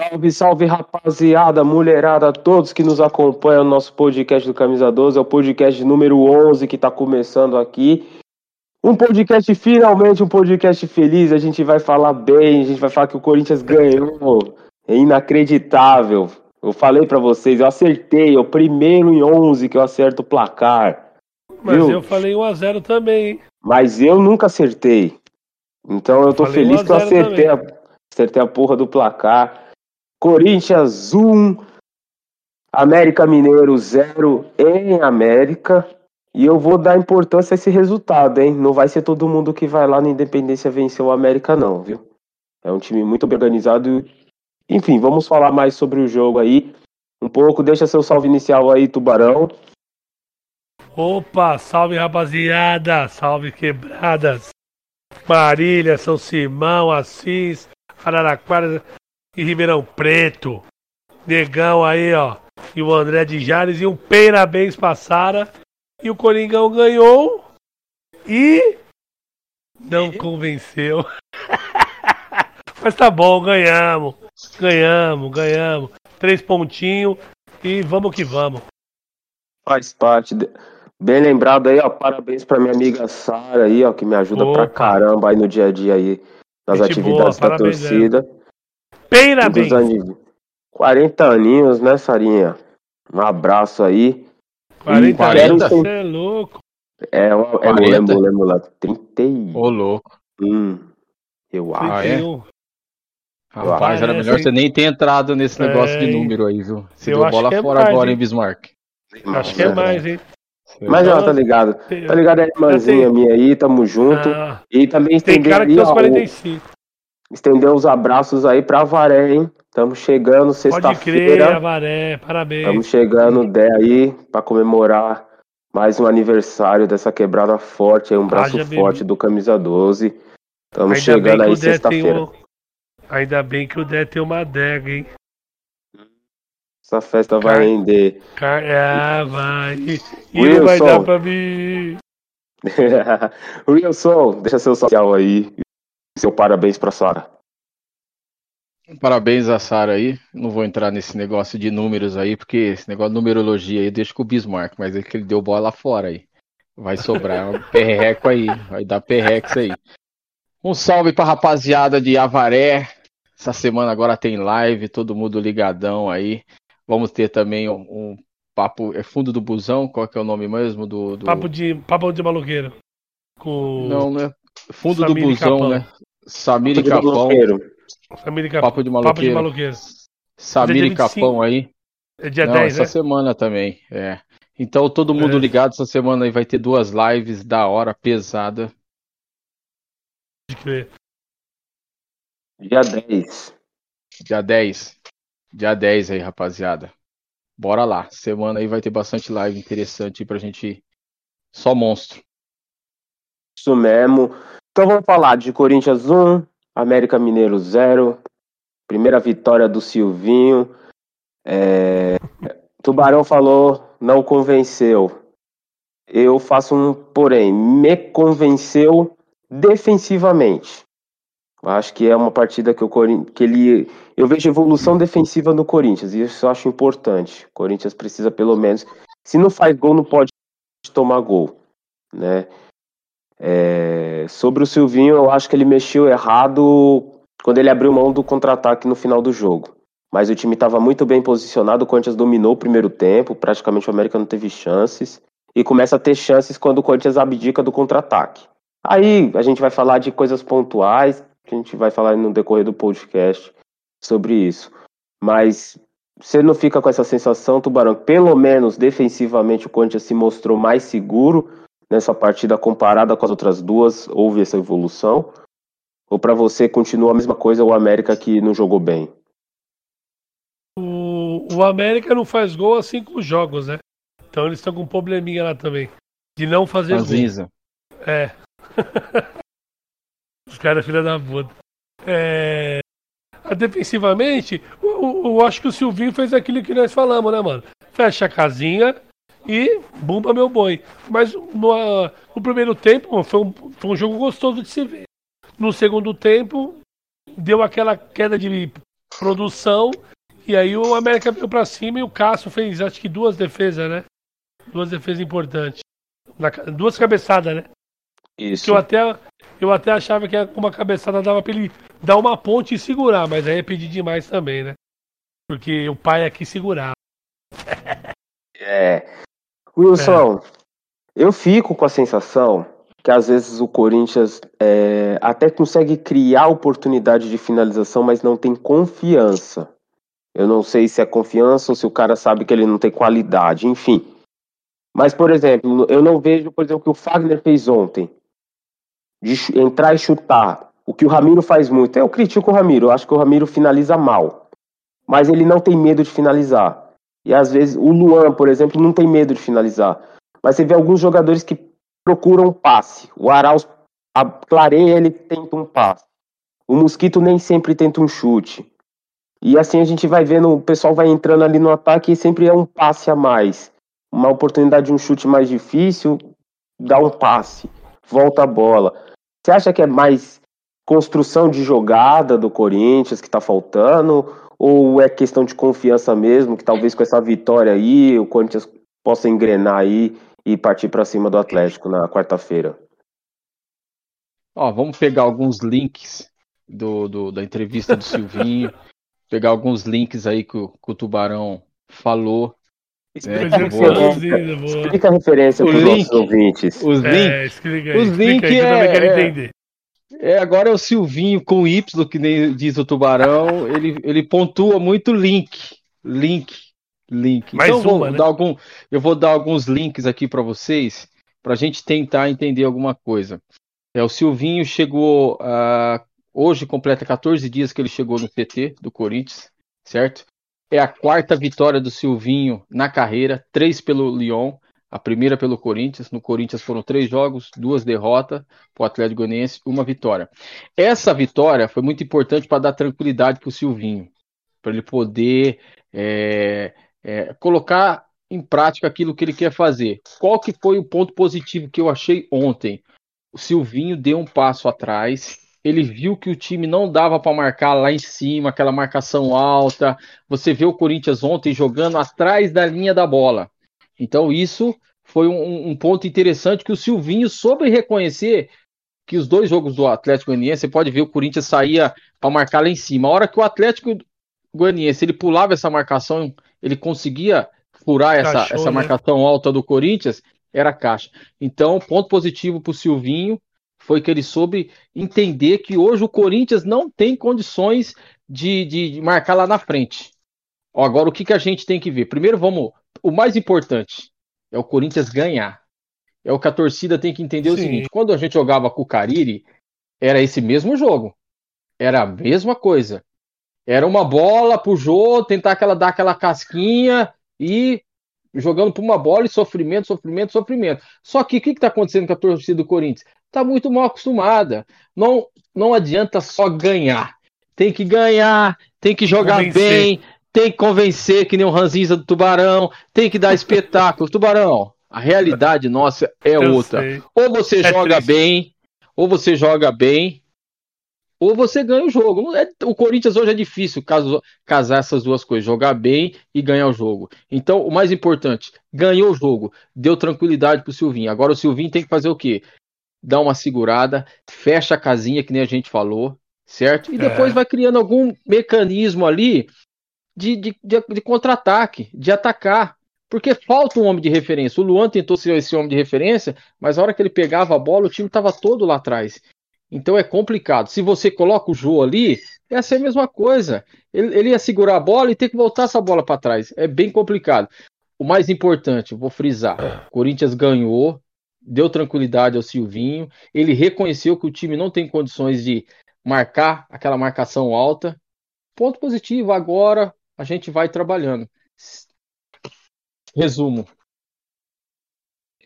Salve, salve, rapaziada, mulherada, todos que nos acompanham no nosso podcast do Camisa 12. É o podcast número 11 que está começando aqui. Um podcast, finalmente, um podcast feliz. A gente vai falar bem, a gente vai falar que o Corinthians ganhou. É inacreditável. Eu falei para vocês, eu acertei. É o primeiro em 11 que eu acerto o placar. Mas viu? eu falei 1x0 também. Mas eu nunca acertei. Então eu tô feliz que eu acertei a, acertei a porra do placar. Corinthians 1, América Mineiro 0 em América. E eu vou dar importância a esse resultado, hein? Não vai ser todo mundo que vai lá na Independência vencer o América, não, viu? É um time muito organizado. Enfim, vamos falar mais sobre o jogo aí. Um pouco, deixa seu salve inicial aí, Tubarão. Opa, salve rapaziada, salve quebradas. Marília, São Simão, Assis, Araraquara, e Ribeirão Preto. Negão aí, ó. E o André de Jales e um parabéns pra Sara. E o Coringão ganhou. E não convenceu. Mas tá bom, ganhamos. Ganhamos, ganhamos. Três pontinhos e vamos que vamos. Faz parte. De... Bem lembrado aí, ó. Parabéns pra minha amiga Sara aí, ó, que me ajuda Opa. pra caramba aí no dia a dia aí, nas Gente atividades boa, da torcida. Mesmo. Parabéns! 40 aninhos, né, Sarinha? Um abraço aí. 40 anos, você é louco. É, é, é lembro, lembro lá. 31. Ô, louco. Hum, eu acho. Ah, é? Rapaz, era melhor você nem ter entrado nesse negócio é... de número aí, viu? Você deu bola é fora mais, agora, hein, Bismarck? Acho que é mais, hein? Mas ó, tá ligado. Tá ligado a irmãzinha minha aí, tamo junto. Ah, e também tem cara que tem os 45 estender os abraços aí pra Varé, hein? Estamos chegando sexta-feira. Pode crer, Avaré, parabéns. Estamos chegando Dé aí para comemorar mais um aniversário dessa quebrada forte, aí, um braço Haja forte bem. do Camisa 12. Estamos chegando aí sexta-feira. Um... Ainda bem que o Dé tem uma adega, hein? Essa festa Car... vai render. Car... Ah, vai. E Wilson. não vai dar pra mim. Wilson, deixa seu social aí seu parabéns para Sara. Parabéns a Sara aí. Não vou entrar nesse negócio de números aí, porque esse negócio de numerologia aí deixa com o Bismarck, mas é que ele deu bola fora aí. Vai sobrar um perreco aí, vai dar perrex aí. Um salve pra rapaziada de Avaré. Essa semana agora tem live, todo mundo ligadão aí. Vamos ter também um, um papo. É fundo do busão? Qual que é o nome mesmo do. do... Papo de papo de maluqueiro. Com... Não, é. Fundo Samir do busão, né? Samir e Capão. Samir e Capão. Papo de maloqueiro. Papo de maloqueiro. Samir e Capão aí. É dia Não, 10, essa né? semana também, é. Então todo mundo é. ligado, essa semana aí vai ter duas lives da hora, pesada. Pode crer. Dia 10. Dia 10. Dia 10 aí, rapaziada. Bora lá. Semana aí vai ter bastante live interessante aí pra gente. Só monstro. Isso mesmo. Então vamos falar de Corinthians 1, América Mineiro 0, primeira vitória do Silvinho. É... Tubarão falou, não convenceu. Eu faço um porém, me convenceu defensivamente. Acho que é uma partida que o que ele, eu vejo evolução defensiva no Corinthians e isso eu acho importante. O Corinthians precisa pelo menos, se não faz gol, não pode tomar gol, né? É, sobre o Silvinho, eu acho que ele mexeu errado quando ele abriu mão do contra-ataque no final do jogo. Mas o time estava muito bem posicionado, o Corinthians dominou o primeiro tempo, praticamente o América não teve chances. E começa a ter chances quando o Corinthians abdica do contra-ataque. Aí a gente vai falar de coisas pontuais, que a gente vai falar no decorrer do podcast sobre isso. Mas você não fica com essa sensação, Tubarão, pelo menos defensivamente o Corinthians se mostrou mais seguro, nessa partida comparada com as outras duas? Houve essa evolução? Ou para você continua a mesma coisa o América que não jogou bem? O, o América não faz gol há cinco jogos, né? Então eles estão com um probleminha lá também. De não fazer Aziza. gol. É. Os caras filha da puta. É... Defensivamente, eu, eu, acho que o Silvinho fez aquilo que nós falamos, né, mano? Fecha a casinha, e bumba meu boi. Mas no, no primeiro tempo foi um, foi um jogo gostoso de se ver. No segundo tempo, deu aquela queda de produção. E aí o América veio pra cima e o Cássio fez acho que duas defesas, né? Duas defesas importantes. Na, duas cabeçadas, né? Isso. Que eu até, eu até achava que uma cabeçada dava pra ele dar uma ponte e segurar, mas aí é pedir demais também, né? Porque o pai aqui segurava. É. Wilson, eu fico com a sensação que às vezes o Corinthians é, até consegue criar oportunidade de finalização, mas não tem confiança. Eu não sei se é confiança ou se o cara sabe que ele não tem qualidade, enfim. Mas, por exemplo, eu não vejo, por exemplo, o que o Fagner fez ontem. De entrar e chutar. O que o Ramiro faz muito. Eu critico o Ramiro, eu acho que o Ramiro finaliza mal. Mas ele não tem medo de finalizar. E às vezes o Luan, por exemplo, não tem medo de finalizar. Mas você vê alguns jogadores que procuram passe. O Arauz a clareia, ele tenta um passe. O Mosquito nem sempre tenta um chute. E assim a gente vai vendo, o pessoal vai entrando ali no ataque e sempre é um passe a mais uma oportunidade de um chute mais difícil, dá um passe, volta a bola. Você acha que é mais construção de jogada do Corinthians que está faltando? Ou é questão de confiança mesmo, que talvez com essa vitória aí o Corinthians possa engrenar aí e partir para cima do Atlético na quarta-feira? Ó, vamos pegar alguns links do, do da entrevista do Silvinho, pegar alguns links aí que o, que o Tubarão falou Explica, é, a, referência, explica a referência para os nossos ouvintes. Os links. É, explica os links é, é, agora é o Silvinho com Y, que nem diz o Tubarão. ele, ele pontua muito link. Link. Link. Mais então, uma, vou né? dar algum, eu vou dar alguns links aqui para vocês, para a gente tentar entender alguma coisa. É, o Silvinho chegou. Uh, hoje completa 14 dias que ele chegou no PT do Corinthians, certo? É a quarta vitória do Silvinho na carreira, três pelo Lyon, a primeira pelo Corinthians. No Corinthians foram três jogos, duas derrotas para o Atlético Goianiense, uma vitória. Essa vitória foi muito importante para dar tranquilidade para o Silvinho, para ele poder é, é, colocar em prática aquilo que ele quer fazer. Qual que foi o ponto positivo que eu achei ontem? O Silvinho deu um passo atrás ele viu que o time não dava para marcar lá em cima, aquela marcação alta. Você vê o Corinthians ontem jogando atrás da linha da bola. Então, isso foi um, um ponto interessante que o Silvinho soube reconhecer que os dois jogos do Atlético Goianiense, você pode ver o Corinthians saía para marcar lá em cima. A hora que o Atlético Goianiense ele pulava essa marcação, ele conseguia furar essa, essa né? marcação alta do Corinthians, era caixa. Então, ponto positivo para o Silvinho foi que ele soube entender que hoje o Corinthians não tem condições de, de marcar lá na frente. Agora, o que, que a gente tem que ver? Primeiro, vamos. O mais importante é o Corinthians ganhar. É o que a torcida tem que entender Sim. o seguinte: quando a gente jogava com o Cariri, era esse mesmo jogo. Era a mesma coisa. Era uma bola pro jogo, tentar aquela, dar aquela casquinha e jogando por uma bola e sofrimento, sofrimento, sofrimento. Só que o que está acontecendo com a torcida do Corinthians? está muito mal acostumada. Não, não adianta só ganhar. Tem que ganhar, tem que jogar convencer. bem, tem que convencer que nem o Ranzinza do Tubarão, tem que dar espetáculo. Tubarão, a realidade nossa é Eu outra. Sei. Ou você é joga triste. bem, ou você joga bem, ou você ganha o jogo. É, o Corinthians hoje é difícil caso, casar essas duas coisas, jogar bem e ganhar o jogo. Então, o mais importante, ganhou o jogo, deu tranquilidade pro Silvinho. Agora o Silvinho tem que fazer o quê? dá uma segurada, fecha a casinha, que nem a gente falou, certo? E é. depois é. vai criando algum mecanismo ali de, de, de, de contra-ataque, de atacar. Porque falta um homem de referência. O Luan tentou ser esse homem de referência, mas a hora que ele pegava a bola, o time estava todo lá atrás. Então é complicado. Se você coloca o Jô ali, é a mesma coisa. Ele, ele ia segurar a bola e ter que voltar essa bola para trás. É bem complicado. O mais importante, vou frisar: é. Corinthians ganhou, deu tranquilidade ao Silvinho. Ele reconheceu que o time não tem condições de marcar aquela marcação alta. Ponto positivo, agora a gente vai trabalhando. Resumo.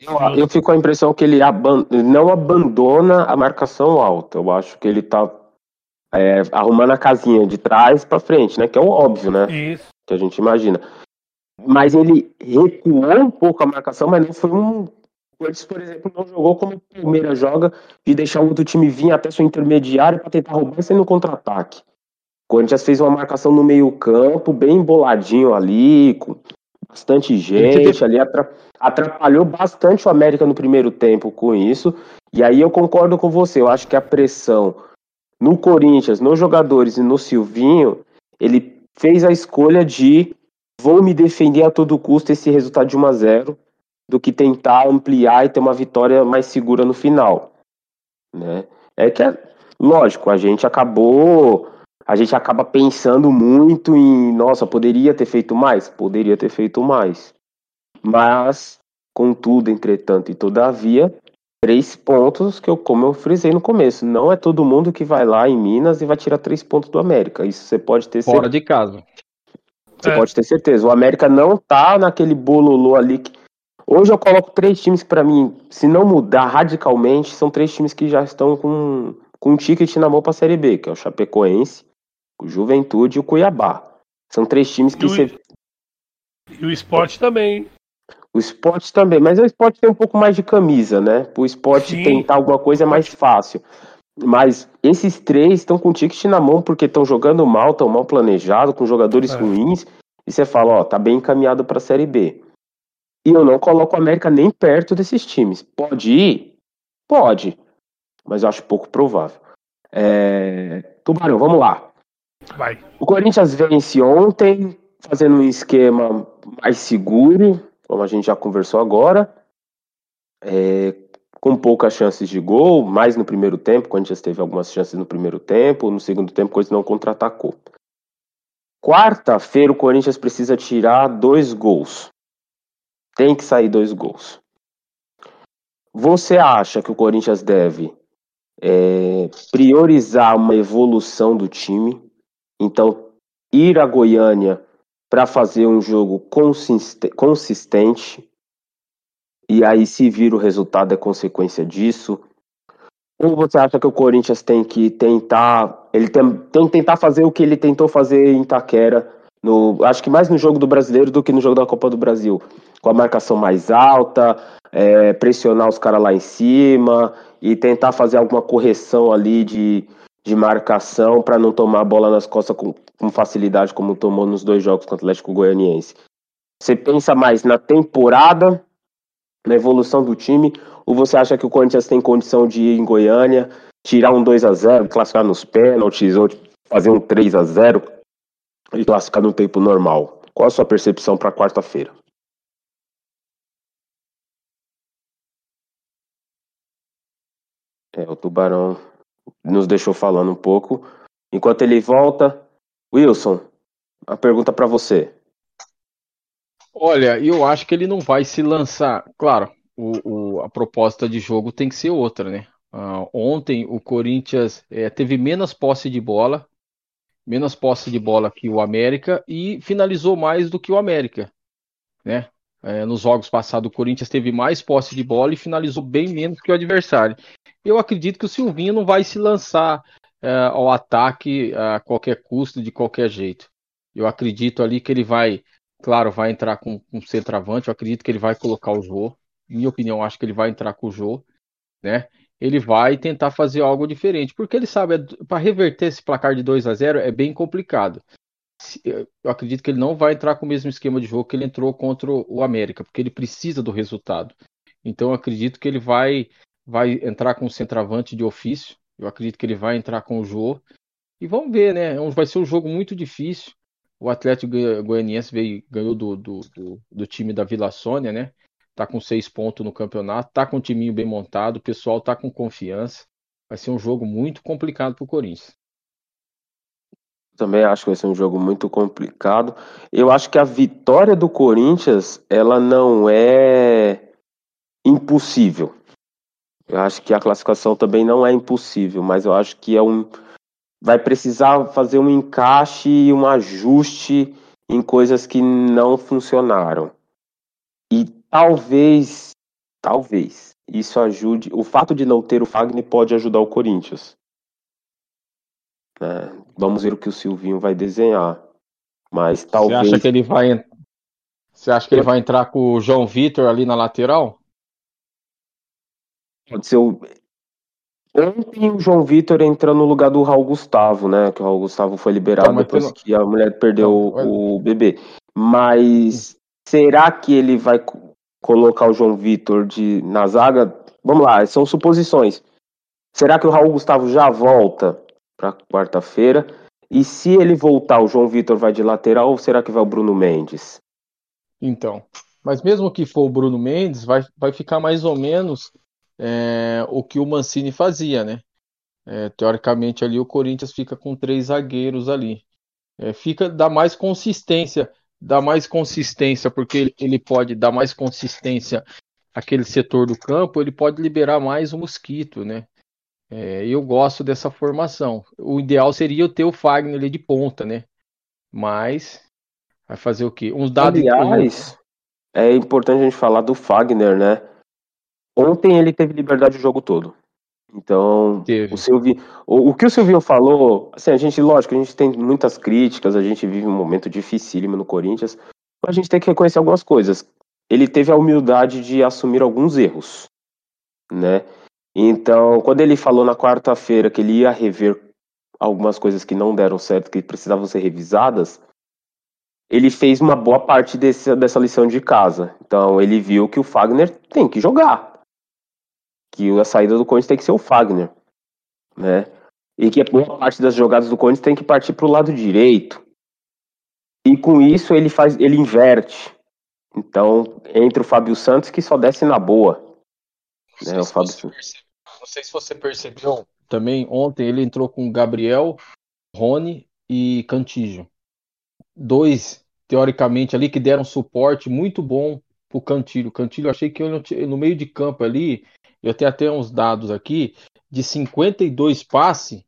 Eu, eu fico com a impressão que ele aban não abandona a marcação alta. Eu acho que ele está é, arrumando a casinha de trás para frente, né? Que é o óbvio, né? Isso. Que a gente imagina. Mas ele recuou um pouco a marcação, mas não foi um Corinthians, por exemplo, não jogou como o Palmeiras joga, de deixar o outro time vir até seu intermediário para tentar roubar e sair no contra-ataque. Corinthians fez uma marcação no meio-campo, bem boladinho ali, com bastante gente ali, atrapalhou bastante o América no primeiro tempo com isso. E aí eu concordo com você, eu acho que a pressão no Corinthians, nos jogadores e no Silvinho, ele fez a escolha de vou me defender a todo custo esse resultado de 1 a 0 do que tentar ampliar e ter uma vitória mais segura no final, né? É que é lógico, a gente acabou a gente acaba pensando muito em, nossa, poderia ter feito mais? Poderia ter feito mais. Mas, contudo, entretanto e todavia, três pontos que eu, como eu frisei no começo, não é todo mundo que vai lá em Minas e vai tirar três pontos do América. Isso você pode ter Fora certeza. de casa. Você é. pode ter certeza. O América não tá naquele bololô ali que... Hoje eu coloco três times que, para mim, se não mudar radicalmente, são três times que já estão com, com um ticket na mão pra Série B, que é o Chapecoense, o Juventude e o Cuiabá. São três times que você. E o esporte também. O esporte também, mas o esporte tem um pouco mais de camisa, né? O esporte Sim. tentar alguma coisa é mais fácil. Mas esses três estão com o ticket na mão porque estão jogando mal, estão mal planejados, com jogadores é. ruins. E você fala, ó, tá bem encaminhado para a Série B. E eu não coloco o América nem perto desses times. Pode ir? Pode. Mas eu acho pouco provável. É... Tubarão, vamos lá. Vai. O Corinthians vence ontem, fazendo um esquema mais seguro, como a gente já conversou agora, é, com poucas chances de gol, mais no primeiro tempo, o Corinthians teve algumas chances no primeiro tempo, no segundo tempo o Corinthians não contra-atacou. Quarta-feira o Corinthians precisa tirar dois gols. Tem que sair dois gols. Você acha que o Corinthians deve é, priorizar uma evolução do time? Então, ir a Goiânia para fazer um jogo consistente, e aí se vir o resultado é consequência disso. Ou você acha que o Corinthians tem que tentar, ele tem, tem que tentar fazer o que ele tentou fazer em Itaquera, no, acho que mais no jogo do Brasileiro do que no jogo da Copa do Brasil, com a marcação mais alta, é, pressionar os caras lá em cima e tentar fazer alguma correção ali de, de marcação para não tomar a bola nas costas com, com, facilidade, como tomou nos dois jogos com o Atlético Goianiense. Você pensa mais na temporada, na evolução do time, ou você acha que o Corinthians tem condição de ir em Goiânia, tirar um 2 a 0 classificar nos pênaltis, ou fazer um 3 a 0 e classificar no tempo normal? Qual a sua percepção para quarta-feira? É, o Tubarão nos deixou falando um pouco. Enquanto ele volta, Wilson, a pergunta para você. Olha, eu acho que ele não vai se lançar. Claro, o, o, a proposta de jogo tem que ser outra, né? Uh, ontem o Corinthians é, teve menos posse de bola, menos posse de bola que o América e finalizou mais do que o América, né? É, nos jogos passados o Corinthians teve mais posse de bola e finalizou bem menos que o adversário eu acredito que o Silvinho não vai se lançar é, ao ataque a qualquer custo, de qualquer jeito. Eu acredito ali que ele vai, claro, vai entrar com, com centroavante, eu acredito que ele vai colocar o Jô. Minha opinião, acho que ele vai entrar com o Jô, né? Ele vai tentar fazer algo diferente, porque ele sabe, é, para reverter esse placar de 2 a 0 é bem complicado. Eu acredito que ele não vai entrar com o mesmo esquema de jogo que ele entrou contra o América, porque ele precisa do resultado. Então eu acredito que ele vai vai entrar com o centroavante de ofício. Eu acredito que ele vai entrar com o Jô. E vamos ver, né? É vai ser um jogo muito difícil. O Atlético Goianiense veio, ganhou do, do, do, do, time da Vila Sônia, né? Tá com seis pontos no campeonato, tá com um timinho bem montado, o pessoal tá com confiança. Vai ser um jogo muito complicado pro Corinthians. Também acho que vai ser um jogo muito complicado. Eu acho que a vitória do Corinthians, ela não é impossível. Eu acho que a classificação também não é impossível, mas eu acho que é um. Vai precisar fazer um encaixe e um ajuste em coisas que não funcionaram. E talvez, talvez, isso ajude. O fato de não ter o Fagner pode ajudar o Corinthians. É, vamos ver o que o Silvinho vai desenhar. Mas talvez. Você acha que ele vai. Você acha que ele vai entrar com o João Vitor ali na lateral? Pode ser o. Ontem o João Vitor entrou no lugar do Raul Gustavo, né? Que o Raul Gustavo foi liberado Não, depois pelo... que a mulher perdeu o bebê. Mas será que ele vai colocar o João Vitor de na zaga? Vamos lá, são suposições. Será que o Raul Gustavo já volta para quarta-feira? E se ele voltar, o João Vitor vai de lateral ou será que vai o Bruno Mendes? Então, mas mesmo que for o Bruno Mendes, vai, vai ficar mais ou menos é, o que o Mancini fazia, né? É, teoricamente ali o Corinthians fica com três zagueiros ali. É, fica dá mais consistência, dá mais consistência porque ele, pode dar mais consistência aquele setor do campo, ele pode liberar mais o mosquito, né? É, eu gosto dessa formação. O ideal seria eu ter o Fagner ali de ponta, né? Mas vai fazer o quê? Uns dados. Aliás, é importante a gente falar do Fagner, né? Ontem ele teve liberdade o jogo todo. Então, Teve. o o, o que o Silvio falou, assim, a gente, lógico, a gente tem muitas críticas, a gente vive um momento dificílimo no Corinthians, mas a gente tem que reconhecer algumas coisas. Ele teve a humildade de assumir alguns erros, né? Então, quando ele falou na quarta-feira que ele ia rever algumas coisas que não deram certo, que precisavam ser revisadas, ele fez uma boa parte desse, dessa lição de casa. Então, ele viu que o Fagner tem que jogar. Que a saída do Corinthians tem que ser o Fagner. Né? E que a boa parte das jogadas do Corinthians tem que partir para o lado direito. E com isso ele faz, ele inverte. Então, entre o Fábio Santos que só desce na boa. Né, o Fábio você percebeu, não sei se você percebeu também, ontem ele entrou com Gabriel, Rony e Cantígio. Dois, teoricamente, ali que deram suporte muito bom pro Cantilho. Cantilho, achei que no meio de campo ali, eu tenho até uns dados aqui, de 52 passes,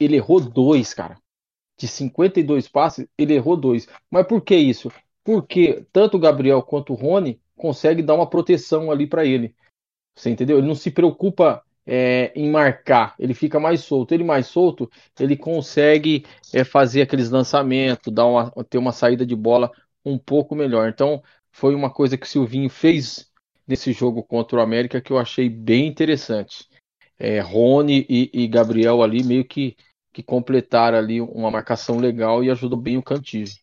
ele errou dois, cara. De 52 passes, ele errou dois. Mas por que isso? Porque tanto o Gabriel quanto o Rony conseguem dar uma proteção ali para ele. Você entendeu? Ele não se preocupa é, em marcar, ele fica mais solto. Ele mais solto, ele consegue é, fazer aqueles lançamentos, dar uma, ter uma saída de bola um pouco melhor. Então, foi uma coisa que o Silvinho fez nesse jogo contra o América que eu achei bem interessante. É, Rony e, e Gabriel ali meio que, que completaram ali uma marcação legal e ajudou bem o Cantígio.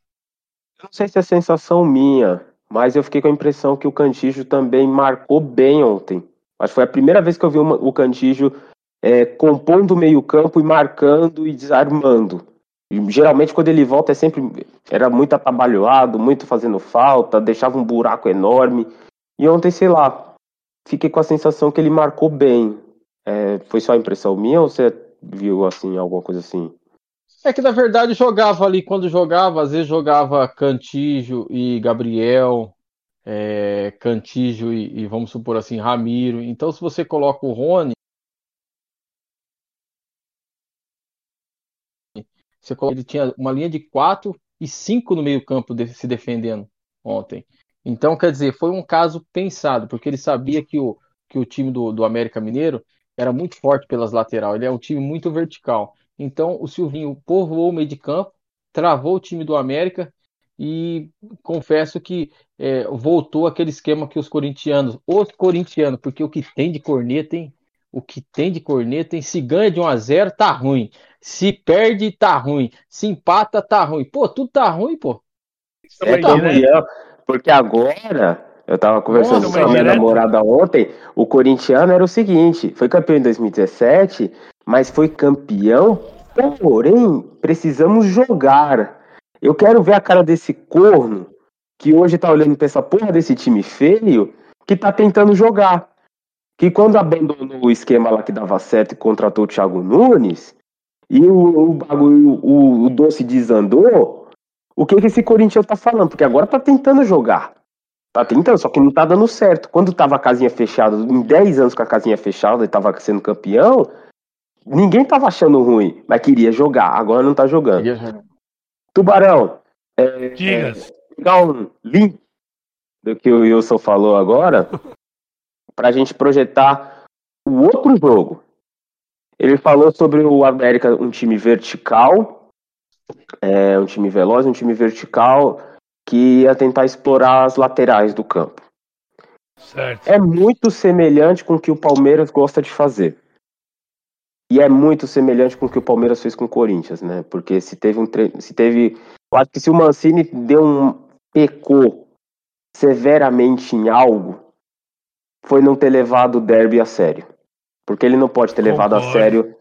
Não sei se é sensação minha, mas eu fiquei com a impressão que o Cantígio também marcou bem ontem. Acho que foi a primeira vez que eu vi uma, o Cantígio é, compondo o meio-campo e marcando e desarmando. E, geralmente, quando ele volta, é sempre. Era muito atabalhoado, muito fazendo falta, deixava um buraco enorme. E ontem, sei lá, fiquei com a sensação que ele marcou bem. É, foi só impressão minha ou você viu assim, alguma coisa assim? É que na verdade jogava ali, quando jogava, às vezes jogava Cantígio e Gabriel, é, Cantígio e, e, vamos supor assim, Ramiro. Então, se você coloca o Rony, você coloca, ele tinha uma linha de quatro e cinco no meio-campo de, se defendendo ontem. Então, quer dizer, foi um caso pensado, porque ele sabia que o, que o time do, do América Mineiro era muito forte pelas laterais, ele é um time muito vertical. Então, o Silvinho povoou o meio de campo, travou o time do América e confesso que é, voltou aquele esquema que os corintianos, os corintianos, porque o que tem de corneta, hein? O que tem de corneta, hein? Se ganha de 1 a 0 tá ruim. Se perde, tá ruim. Se empata, tá ruim. Pô, tudo tá ruim, pô. É, tá ruim, porque agora, eu tava conversando Nossa, com a minha namorada ontem, o corintiano era o seguinte, foi campeão em 2017, mas foi campeão, porém, precisamos jogar. Eu quero ver a cara desse corno que hoje tá olhando pra essa porra desse time feio que tá tentando jogar. Que quando abandonou o esquema lá que dava certo e contratou o Thiago Nunes, e o, o bagulho, o, o doce desandou, o que, que esse Corinthians tá falando? Porque agora tá tentando jogar. Tá tentando, só que não tá dando certo. Quando tava a casinha fechada, em 10 anos com a casinha fechada e tava sendo campeão, ninguém tava achando ruim, mas queria jogar. Agora não tá jogando. Tubarão, é, Diga. É, pegar um link do que o Wilson falou agora, pra gente projetar o outro jogo. Ele falou sobre o América, um time vertical, é, um time veloz, um time vertical que ia tentar explorar as laterais do campo. Certo. É muito semelhante com o que o Palmeiras gosta de fazer. E é muito semelhante com o que o Palmeiras fez com o Corinthians, né? Porque se teve um tre... se teve, eu acho que se o Mancini deu um pecou severamente em algo, foi não ter levado o derby a sério. Porque ele não pode ter levado a sério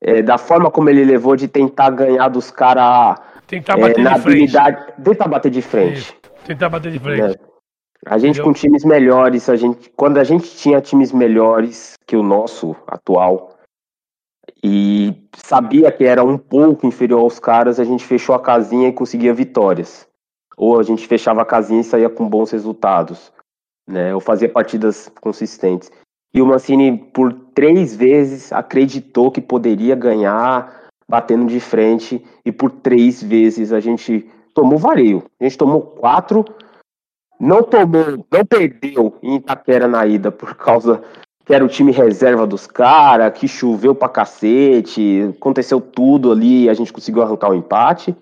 é, da forma como ele levou de tentar ganhar dos caras Tentar bater é, na de frente. habilidade. Tentar bater de frente. Tentar bater de frente. A gente Entendeu? com times melhores, a gente, quando a gente tinha times melhores que o nosso atual e sabia que era um pouco inferior aos caras, a gente fechou a casinha e conseguia vitórias. Ou a gente fechava a casinha e saía com bons resultados, né? Ou fazia partidas consistentes. E o Mancini, por três vezes, acreditou que poderia ganhar batendo de frente, e por três vezes a gente tomou vareio. A gente tomou quatro, não tomou, não perdeu em Itaquera na ida por causa que era o time reserva dos caras, que choveu pra cacete, aconteceu tudo ali, a gente conseguiu arrancar o empate.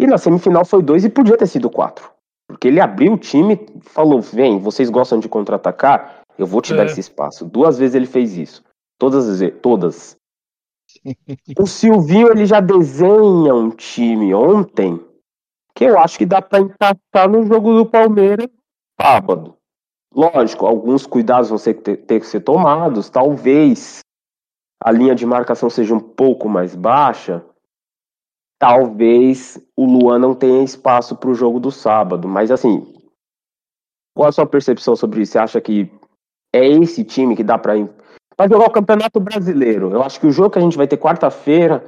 E na semifinal foi dois e podia ter sido quatro. Porque ele abriu o time, falou: vem, vocês gostam de contra-atacar? Eu vou te É. dar esse espaço. Duas vezes ele fez isso. Todas as vezes. Todas. o Silvinho ele já desenha um time ontem que eu acho que dá pra encaixar no jogo do Palmeiras sábado. Lógico, alguns cuidados vão ser, ter, ter que ser tomados. Talvez a linha de marcação seja um pouco mais baixa. Talvez o Luan não tenha espaço para o jogo do sábado. Mas assim, qual a sua percepção sobre isso? Você acha que é esse time que dá para jogar o Campeonato Brasileiro? Eu acho que o jogo que a gente vai ter quarta-feira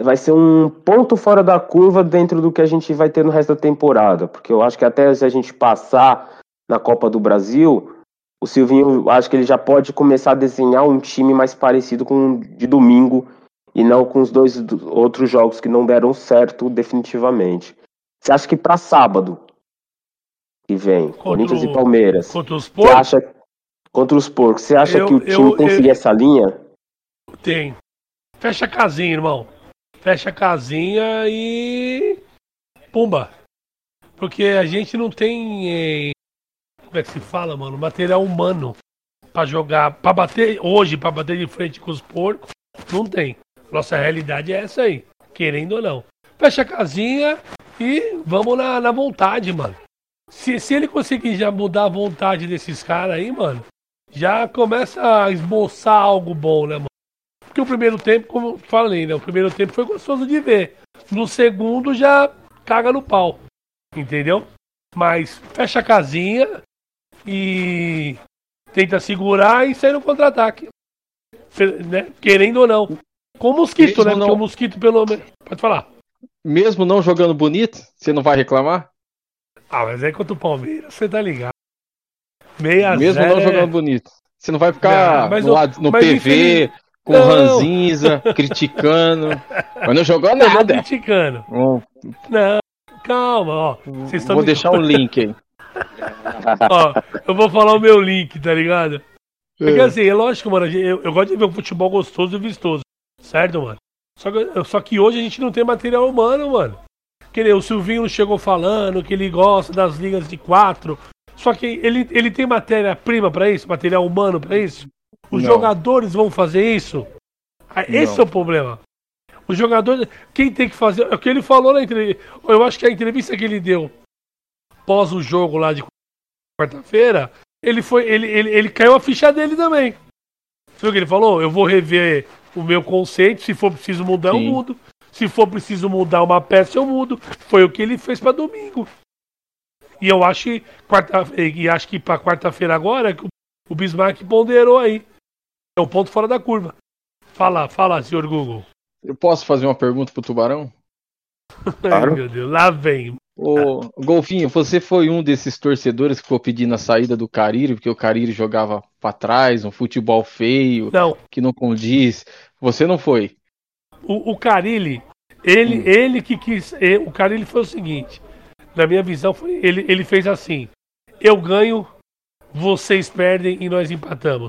vai ser um ponto fora da curva dentro do que a gente vai ter no resto da temporada. Porque eu acho que até se a gente passar na Copa do Brasil, o Silvinho, acho que ele já pode começar a desenhar um time mais parecido com o de domingo e não com os dois do- outros jogos que não deram certo definitivamente. Você acha que para sábado que vem, Corinthians o- e Palmeiras, Contra os você porcos, acha contra os porcos, você acha Eu- que o time eu- tem que eu- seguir essa linha? tem. Fecha a casinha, irmão. Fecha a casinha e. Pumba. Porque a gente não tem. eh, Como é que se fala, mano? Material humano pra jogar. Pra bater. Hoje, pra bater de frente com os porcos, não tem. Nossa realidade é essa aí. Querendo ou não. Fecha a casinha e vamos na, na vontade, mano. Se, se ele conseguir já mudar a vontade desses caras aí, mano, já começa a esboçar algo bom, né, mano? Porque o primeiro tempo, como eu falei, né? O primeiro tempo foi gostoso de ver. No segundo já caga no pau. Entendeu? Mas fecha a casinha e tenta segurar e sair no contra-ataque. Né? Querendo ou não. Com o mosquito, Mesmo né? não- Porque o mosquito, pelo menos. Pode falar. Mesmo não jogando bonito, você não vai reclamar? Ah, mas é contra o Palmeiras, você tá ligado. Meia Mesmo zero não é- jogando bonito. Você não vai ficar Não, no, o- lado- no PV, infeliz- com Não. ranzinza, criticando. Mas não jogou Eu tô nada. criticando. Hum, Não, calma, ó. Vocês estão Vou deixar o link aí. Ó, eu vou falar o meu link, tá ligado? Porque É. assim, é lógico, mano, eu, eu gosto de ver um futebol gostoso e vistoso. Certo, mano? Só que, só que hoje a gente não tem material humano, mano. Que nem o Silvinho chegou falando que ele gosta das ligas de quatro. Só que ele, ele tem matéria-prima pra isso, material humano pra isso. Os Não. jogadores vão fazer isso. Ah, Esse Não. é o problema. Os jogadores. Quem tem que fazer. É o que ele falou na entrevista. Eu acho que a entrevista que ele deu pós o jogo lá de quarta-feira, ele foi. Ele, ele, ele caiu a ficha dele também. Você viu o que ele falou? Eu vou rever o meu conceito. Se for preciso mudar, eu Sim. mudo. Se for preciso mudar uma peça, eu mudo. Foi o que ele fez pra domingo. E eu acho que quarta, e acho que para quarta-feira agora que o- o Bismarck ponderou aí. É um ponto fora da curva. Fala, fala, senhor Google. Eu posso fazer uma pergunta pro Tubarão? Claro. Ai, meu Deus, lá vem. Ô, Golfinho, você foi um desses torcedores que ficou pedindo a saída do Cariri, porque o Cariri jogava pra trás, um futebol feio, Não, que não condiz. Você não foi. o, o Carilli, ele, Hum. ele que quis. O Carilli foi o seguinte. Na minha visão, foi, ele, ele fez assim: eu ganho, vocês perdem e nós empatamos.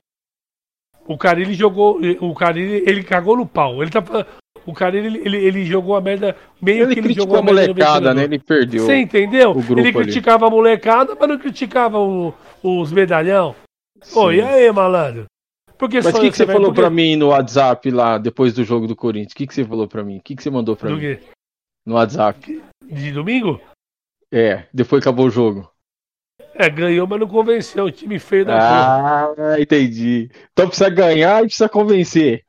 O Carilli jogou. O Carilli, ele cagou no pau. Ele tá O Carilli, ele, ele, ele jogou a merda. Meio Ele que ele jogou a no molecada, né? Ele perdeu. Você entendeu? ele ali. criticava a molecada, mas não criticava o- os medalhão. Ô, Sim. e aí, malandro? Porque Mas o que, que você falou porque- pra mim no WhatsApp lá, depois do jogo do Corinthians? O que, que você falou pra mim? O que, que você mandou pra Do mim quê? no WhatsApp? De domingo? É, depois acabou o jogo. É, ganhou, mas não convenceu. O time feio da. Ah, entendi. Então precisa ganhar e precisa convencer.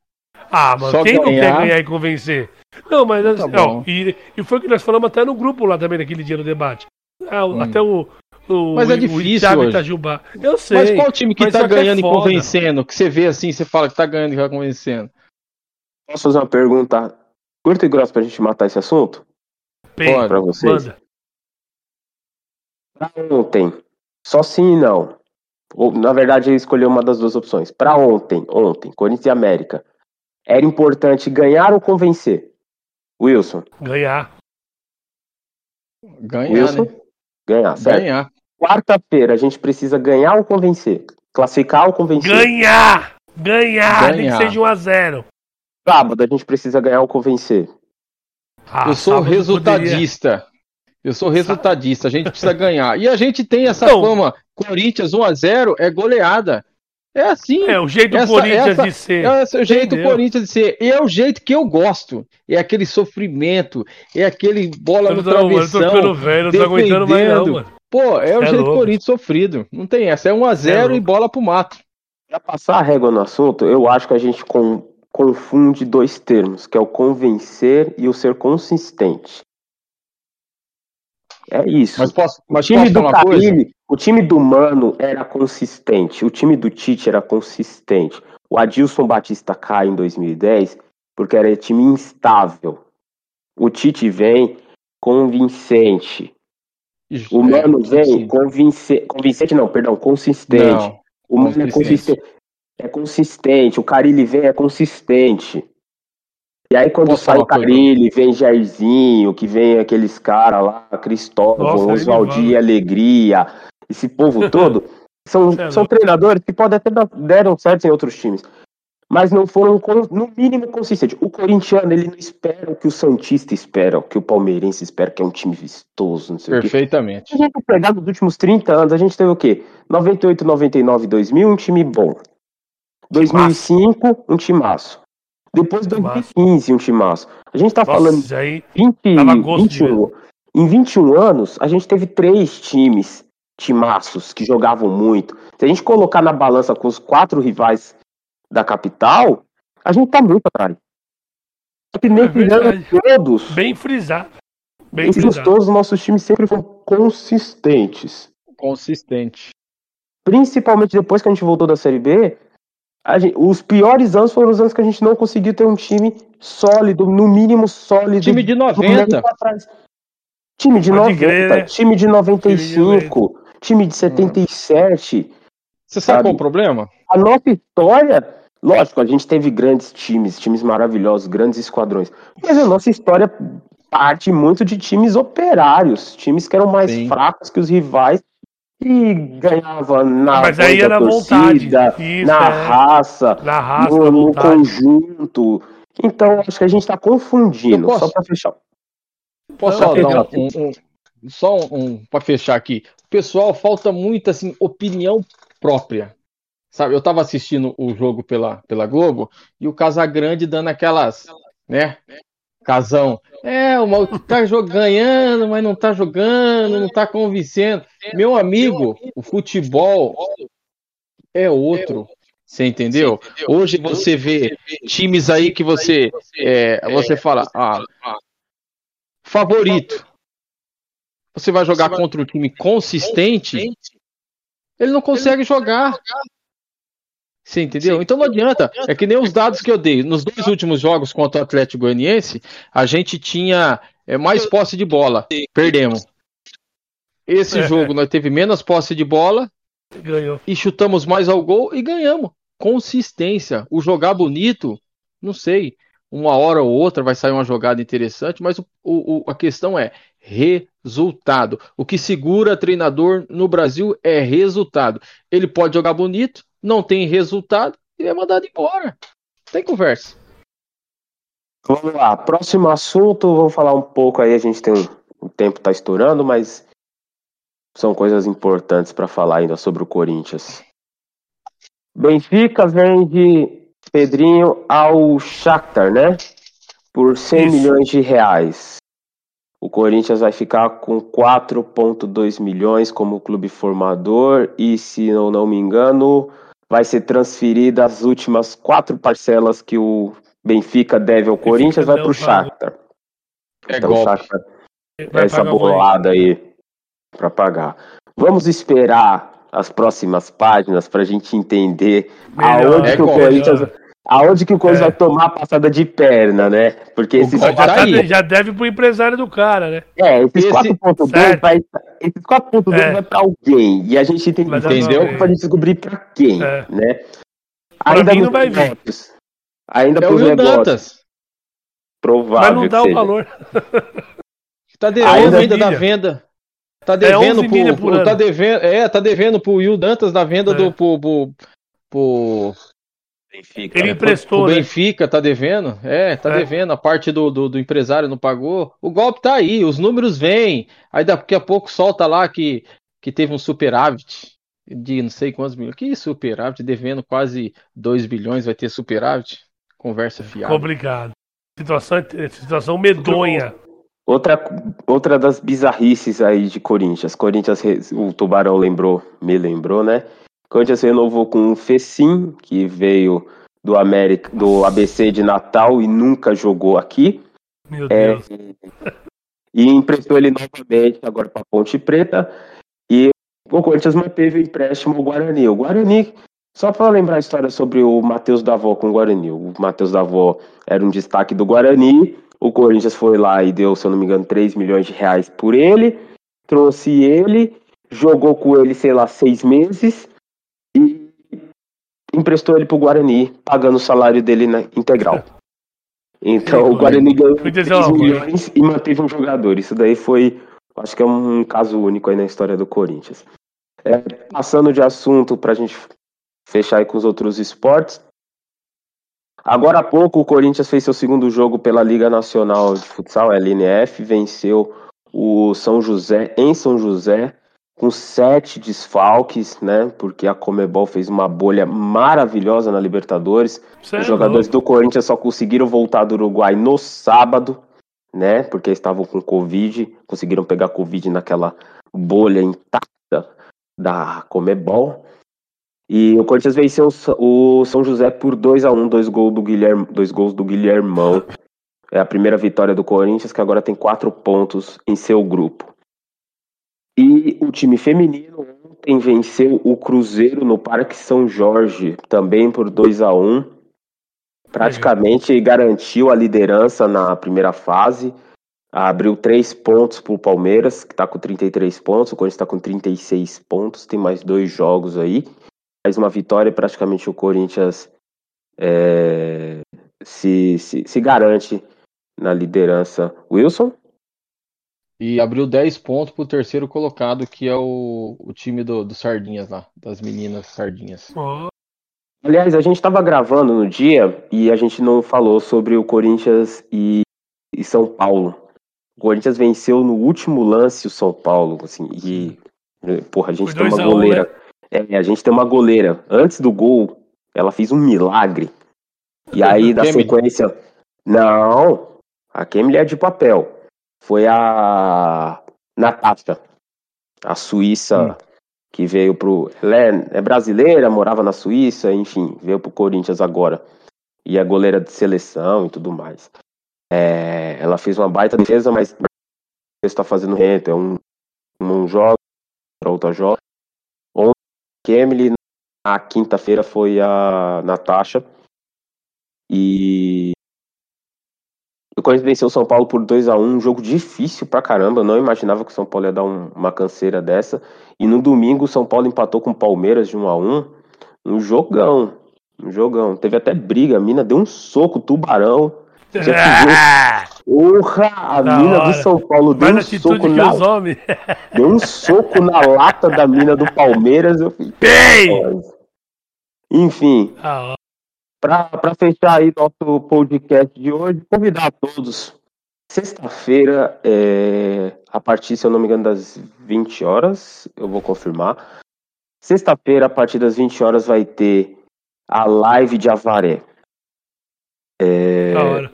Ah, mano, só quem não ganhar- quer ganhar e convencer? Não, mas Tá assim, bom. ó, e, e foi o que nós falamos até no grupo lá também, naquele dia no debate. Ah, o- Hum. Até o. o Mas é o difícil. Itajubá. Eu sei. Mas qual time que tá é ganhando e foda. convencendo? Que você vê assim, você fala que tá ganhando e vai convencendo. Posso fazer uma pergunta curta e grossa pra gente matar esse assunto? Pei, Pra vocês? manda. Pra ontem, só sim e não. Ou, na verdade, ele escolheu uma das duas opções. Pra ontem, ontem, Corinthians e América, era importante ganhar ou convencer? Wilson, Ganhar. Ganhar, Wilson, né? ganhar, certo? Ganhar. Quarta-feira, a gente precisa ganhar ou convencer? Classificar ou convencer? Ganhar! Ganhar! Nem que Ganhar. seja 1x0. Sábado, a gente precisa ganhar ou convencer? Ah, Eu sou sábado poderia- resultadista. Eu sou resultadista. A gente precisa ganhar. E a gente tem essa Não. fama. Corinthians 1x0 é goleada. É assim. É, o jeito do Essa- Corinthians essa- de ser. É é o jeito do Entendeu? Corinthians de ser. E é o jeito que eu gosto. É aquele sofrimento. É aquele bola Eu no tô, eu tô travessão. ficando velho, não tô aguentando mais não, defendendo. mano. Pô, é o é jeito do louco. Corinthians sofrido. Não tem essa. É 1x0 Cê é e bola pro mato. Pra passar a régua no assunto, eu acho que a gente con- confunde dois termos, que é o convencer e o ser consistente. É isso. Mas posso, o mas time posso do? Carilli, o time do Mano era consistente, o time do Tite era consistente. O Adilson Batista cai em 2010 porque era time instável. O Tite vem convincente. O É, Mano vem sim. convincente, convincente não, perdão, consistente. Não. O Mano é Consistente. consistente. É consistente. O Carilli vem é consistente. E aí quando Posso sai? Carilli, vem Jairzinho, que vem aqueles caras lá, Cristóvão, ele Oswaldi vai. Alegria, esse povo todo, são, é são treinadores que podem até dar, deram certo em outros times. Mas não foram, no mínimo, consistentes. O corintiano, ele não espera o que o Santista espera, o que o palmeirense espera, que é um time vistoso, não sei o quê. Perfeitamente. A gente pegar nos últimos 30 anos, a gente teve o quê? 98, 99, 2000, um time bom. 2005, um timaço. Depois Timaço. 2015, um timaço. A gente tá falando Nossa, aí 20, dava gosto de 21. Em 21 anos, a gente teve três times timaços que jogavam muito. Se a gente colocar na balança com os quatro rivais da capital, a gente tá muito atrás. Só que nesses É todos, bem frisado. Bem frisado. todos, nossos times sempre foram consistentes. Consistente. principalmente depois que a gente voltou da Série B, gente- os piores anos foram os anos que a gente não conseguiu ter um time sólido, no mínimo sólido. Time de do 90. meio pra trás. Time de Pode 90, crer, né? time de 95, time de 77. Você sabe Sabe? qual é o problema? A nossa história, lógico, a gente teve grandes times, times maravilhosos, grandes esquadrões. Mas a nossa história parte muito de times operários, times que eram mais Sim. fracos que os rivais e ganhava na Mas aí era vontade. torcida, Isso, na é. raça, Na raça, no, no vontade. conjunto. Então, acho que a gente está confundindo, só para fechar. Posso só dar um, um- um- só um, um para fechar aqui. Pessoal, falta muita assim opinião própria. Sabe, eu tava assistindo o jogo pela, pela Globo e o Casagrande dando aquelas, né? Casão. É, o mal tá ganhando, mas não tá jogando, não tá convencendo. Meu amigo, o futebol é outro. Você entendeu? Hoje você vê times aí que você é, você fala, ah, favorito. Você vai jogar contra um time consistente, ele não consegue jogar. Você entendeu? Então não adianta. É que nem os dados que eu dei. Nos dois últimos jogos contra o Atlético Goianiense, a gente tinha é, mais posse de bola. Perdemos. Esse É. jogo nós teve menos posse de bola Ganhou. e chutamos mais ao gol e ganhamos. Consistência. O jogar bonito, não sei. Uma hora ou outra vai sair uma jogada interessante, mas o- o- a questão é resultado. O que segura treinador no Brasil é resultado. Ele pode jogar bonito, não tem resultado e é mandado embora. Tem conversa. Vamos lá, próximo assunto, vamos falar um pouco aí, a gente tem um, o tempo tá estourando, mas são coisas importantes para falar ainda sobre o Corinthians. Benfica vende Pedrinho ao Shakhtar, né? Por 100 Isso. milhões de reais. O Corinthians vai ficar com 4,2 milhões como clube formador e, se eu não me engano, vai ser transferida as últimas quatro parcelas que o Benfica deve ao Corinthians, vai pro vago. Shakhtar. É Então o golpe. Shakhtar Vai essa o bolada aí para pagar. Vamos esperar as próximas páginas para a gente entender Melhor. aonde É que o golpe. Corinthians, aonde que o Corinthians É. vai tomar a passada de perna, né? Porque esses Já, tá já deve pro empresário do cara, né? é, esses Esse- 4.2 certo. vai, esses 4.2 É. vai para alguém e a gente tem que Entendeu? pra para gente descobrir para quem, É. né? Pra mim não vai vir. ainda É o pros negócios, Dantas. provável Mas não que dá o seja. valor. Tá devendo Ainda ainda da venda. Tá É devendo 11 milha por pro, ano. tá devendo, é, tá devendo pro Will Dantas da venda É. do pro, pro, pro, Benfica, Ele né? emprestou, pro né? Benfica, tá devendo? É, tá É. devendo. A parte do, do, do empresário não pagou. O golpe tá aí, os números vêm. Aí daqui a pouco solta lá que, que teve um superávit de não sei quantos milhões. Que superávit? Devendo quase 2 bilhões, vai ter superávit? Conversa fiada. Complicado. Situação, situação medonha. Outra, outra das bizarrices aí de Corinthians. Corinthians, o Tubarão lembrou, me lembrou, né? Corinthians renovou com o Fecim, que veio do América, do ABC de Natal e nunca jogou aqui. Meu É, Deus. e emprestou ele novamente agora para Ponte Preta. E o Corinthians manteve o empréstimo ao Guarani. O Guarani, só para lembrar a história sobre o Matheus Davó com o Guarani. O Matheus Davó era um destaque do Guarani. O Corinthians foi lá e deu, se eu não me engano, 3 milhões de reais por ele. Trouxe ele, jogou com ele, sei lá, seis meses. E emprestou ele pro Guarani, pagando o salário dele na integral. Então o Guarani ganhou Vou dizer 3 uma coisa. milhões e manteve um jogador. Isso daí foi, acho que é um caso único aí na história do Corinthians. É, passando de assunto para a gente fechar aí com os outros esportes. Agora há pouco o Corinthians fez seu segundo jogo pela Liga Nacional de Futsal, LNF, venceu o São José em São José com sete desfalques, né? Porque a Comebol fez uma bolha maravilhosa na Libertadores. É Os jogadores do Corinthians só conseguiram voltar do Uruguai no sábado, né? Porque estavam com Covid, conseguiram pegar Covid naquela bolha intacta da Comebol. E o Corinthians venceu o São José por 2 a 1 dois, gol do Guilherme, dois gols do Guilhermão. É a primeira vitória do Corinthians, que agora tem quatro pontos em seu grupo. E o time feminino ontem venceu o Cruzeiro no Parque São Jorge, também por 2 a 1 Praticamente garantiu a liderança na primeira fase. Abriu três pontos para o Palmeiras, que está com 33 pontos. O Corinthians está com 36 pontos. Tem mais dois jogos aí. Mais uma vitória, praticamente o Corinthians é, se, se, se garante na liderança. Wilson? E abriu 10 pontos pro terceiro colocado, que é o, o time do, do Sardinhas lá, das meninas Sardinhas. Aliás, a gente estava gravando no dia e a gente não falou sobre o Corinthians e, e São Paulo. O Corinthians venceu no último lance o São Paulo, assim, e porra, a gente Foi tem uma 2 a 1, goleira. É, a gente tem uma goleira. Antes do gol, ela fez um milagre. E aí, na Kemily. sequência. Não, a Kemily é de papel. Foi a Natasha, a Suíça Hum. que veio pro. Ela é, é brasileira, morava na Suíça, enfim, veio pro Corinthians agora. E é goleira de seleção e tudo mais. É, ela fez uma baita defesa, mas está fazendo rento. É um, um jogo, outra joga. Ontem, Kemily, na quinta-feira foi a Natasha. E o Corinthians venceu o São Paulo por 2 a 1 um jogo difícil pra caramba. Eu não imaginava que o São Paulo ia dar um- uma canseira dessa. E no domingo o São Paulo empatou com o Palmeiras de 1 a 1 Um jogão. Um jogão. Teve até briga. A mina deu um soco, tubarão. Já Porra! A Da mina hora. do São Paulo deu um soco na, os homens. deu um soco na lata da mina do Palmeiras. Eu fiquei. Bem! Enfim, Ah. Para fechar aí nosso podcast de hoje, convidar a todos. Sexta-feira, é, a partir, se eu não me engano, das 20 horas, eu vou confirmar. Sexta-feira, a partir das 20 horas, vai ter a live de Avaré. É, Da hora.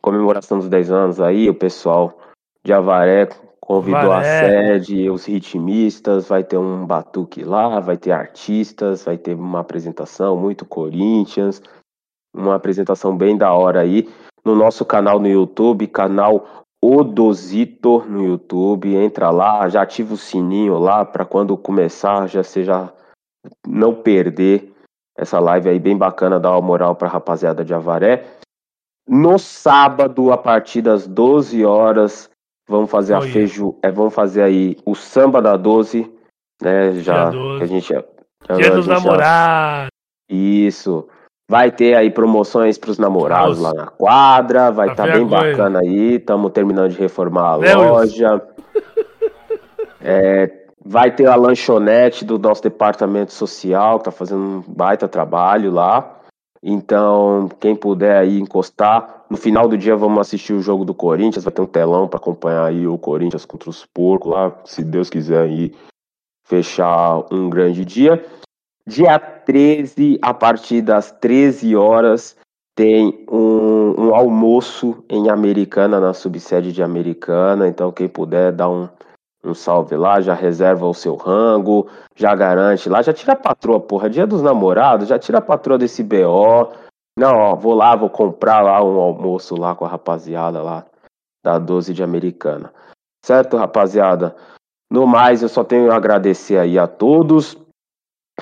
comemoração dos 10 anos aí, o pessoal de Avaré convidou a Avaré. sede, os ritmistas, vai ter um batuque lá, vai ter artistas, vai ter uma apresentação muito Corinthians, uma apresentação bem da hora aí no nosso canal no YouTube, canal Odosito no YouTube, entra lá, já ativa o sininho lá para quando começar já seja não perder essa live aí bem bacana, dá uma moral pra rapaziada de Avaré. No sábado, a partir das 12 horas, vamos fazer a Olha. feijo, é, vamos fazer aí o samba da 12, né? Já Dia 12. que a gente Dia a dos gente já- namorados. Isso. Vai ter aí promoções pros namorados Nossa. lá na quadra, vai Tá estar bem vergonha. bacana aí. Estamos terminando de reformar a Né, Wilson? loja. É, vai ter a lanchonete do nosso departamento social, que tá fazendo um baita trabalho lá. Então, quem puder aí encostar, no final do dia vamos assistir o jogo do Corinthians, vai ter um telão para acompanhar aí o Corinthians contra os porcos lá, se Deus quiser aí fechar um grande dia. Dia 13, a partir das 13 horas, tem um, um almoço em Americana, na subsede de Americana. Então, quem puder dar um, um salve lá, já reserva o seu rango, já garante lá, já tira a patroa, porra. Dia dos namorados, já tira a patroa desse BO. Não, ó, vou lá, vou comprar lá um almoço lá com a rapaziada lá da 12 de Americana. Certo, rapaziada? No mais, eu só tenho a agradecer aí a todos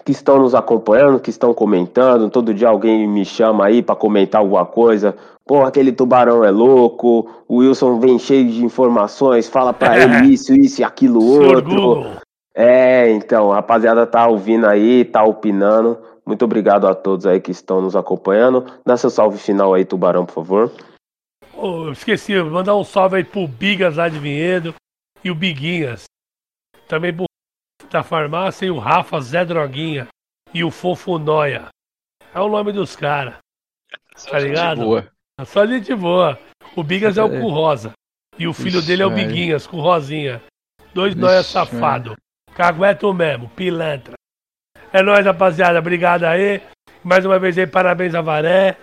que estão nos acompanhando, que estão comentando. Todo dia alguém me chama aí para comentar alguma coisa. Pô, aquele tubarão é louco. O Wilson vem cheio de informações, fala pra ele isso, isso e aquilo Senhor outro. Google. É, então, a rapaziada tá ouvindo aí, tá opinando. Muito obrigado a todos aí que estão nos acompanhando. Dá seu salve final aí, Tubarão, por favor. Eu esqueci, vou mandar um salve aí pro Bigas lá de Vinhedo e o Biguinhas. Também pro da farmácia e o Rafa Zé Droguinha e o Fofo Noia. É o nome dos caras. Tá ligado? Boa. Só gente boa. O Bigas é o É. cu rosa. E o filho Ixi, dele é o. Biguinhas, com rosinha. Dois noia Ixi, safado. Cagueto mesmo, pilantra. É nóis, rapaziada. Obrigado aí. Mais uma vez aí, parabéns a Varé.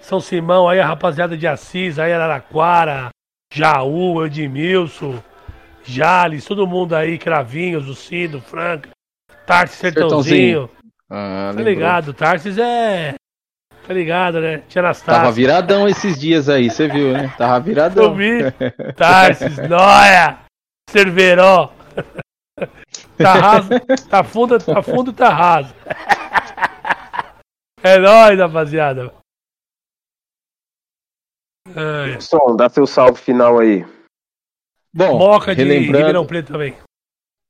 São Simão aí, a rapaziada de Assis, aí, Araraquara, Jaú, Edmilson, Jales, todo mundo aí, Cravinhos, o Cido, Franca, Tarsis Sertãozinho. Ah, Tá ligado? Tarsis é. Tá ligado, né? Tia Tava viradão esses dias aí, você viu, né? Tava viradão. Eu vi. Tarsis, Noia, Cerveró. Tá raso, tá fundo, tá fundo, tá raso. É nóis, rapaziada. Ai, Som, dá seu salve final aí. Bom, Moca de relembrando... Ribeirão Preto também.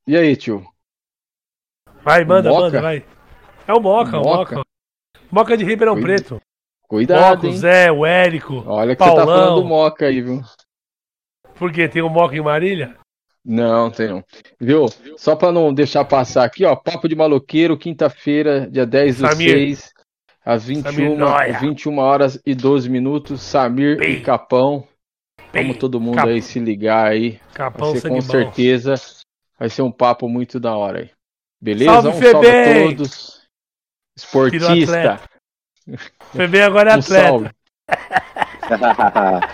E aí, tio? Vai, manda, manda, vai. É o Moca, o Moca? Moca. Moca de Ribeirão Cuida- Preto. Cuidado, Moca, o hein? Zé, o Érico. Olha que você tá Paulão. falando do Moca aí, viu? Por quê? Tem o Moca em Marília? Não, tem não. Viu? Só pra não deixar passar aqui, ó. Papo de Maloqueiro, quinta-feira, dia 10 do Samir. 6, às Samir 21, Noia. 21 horas e 12 minutos. Samir Bem. e Capão. Bem, Vamos todo mundo Cap- aí se ligar aí. Capão Vai ser com certeza. Vai ser um papo muito da hora aí. Beleza? Salve, um salve a todos. Esportista. Bebê agora é Um atleta.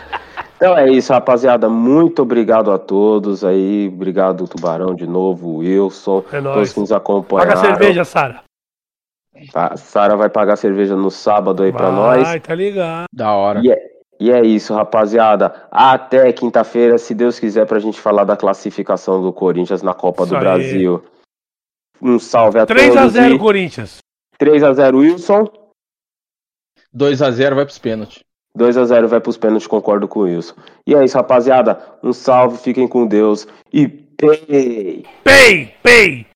então é isso, rapaziada. Muito obrigado a todos aí. Obrigado, Tubarão, de novo, Wilson, É todos nóis. que nos acompanharam. Paga cerveja, Sara. A Sara vai pagar cerveja no sábado aí pra nós. Vai, tá ligado. Da hora. E é, e é isso, rapaziada. Até quinta-feira, se Deus quiser, pra gente falar da classificação do Corinthians na Copa Isso do aí. Brasil. Um salve a 3 a todos. 0 e Corinthians. 3 a 0 Wilson. 2x0 vai pros pênaltis. 2 a 0 vai pros pênaltis, concordo com o Wilson. E é isso, rapaziada. Um salve, fiquem com Deus. E pei! Pei, pei.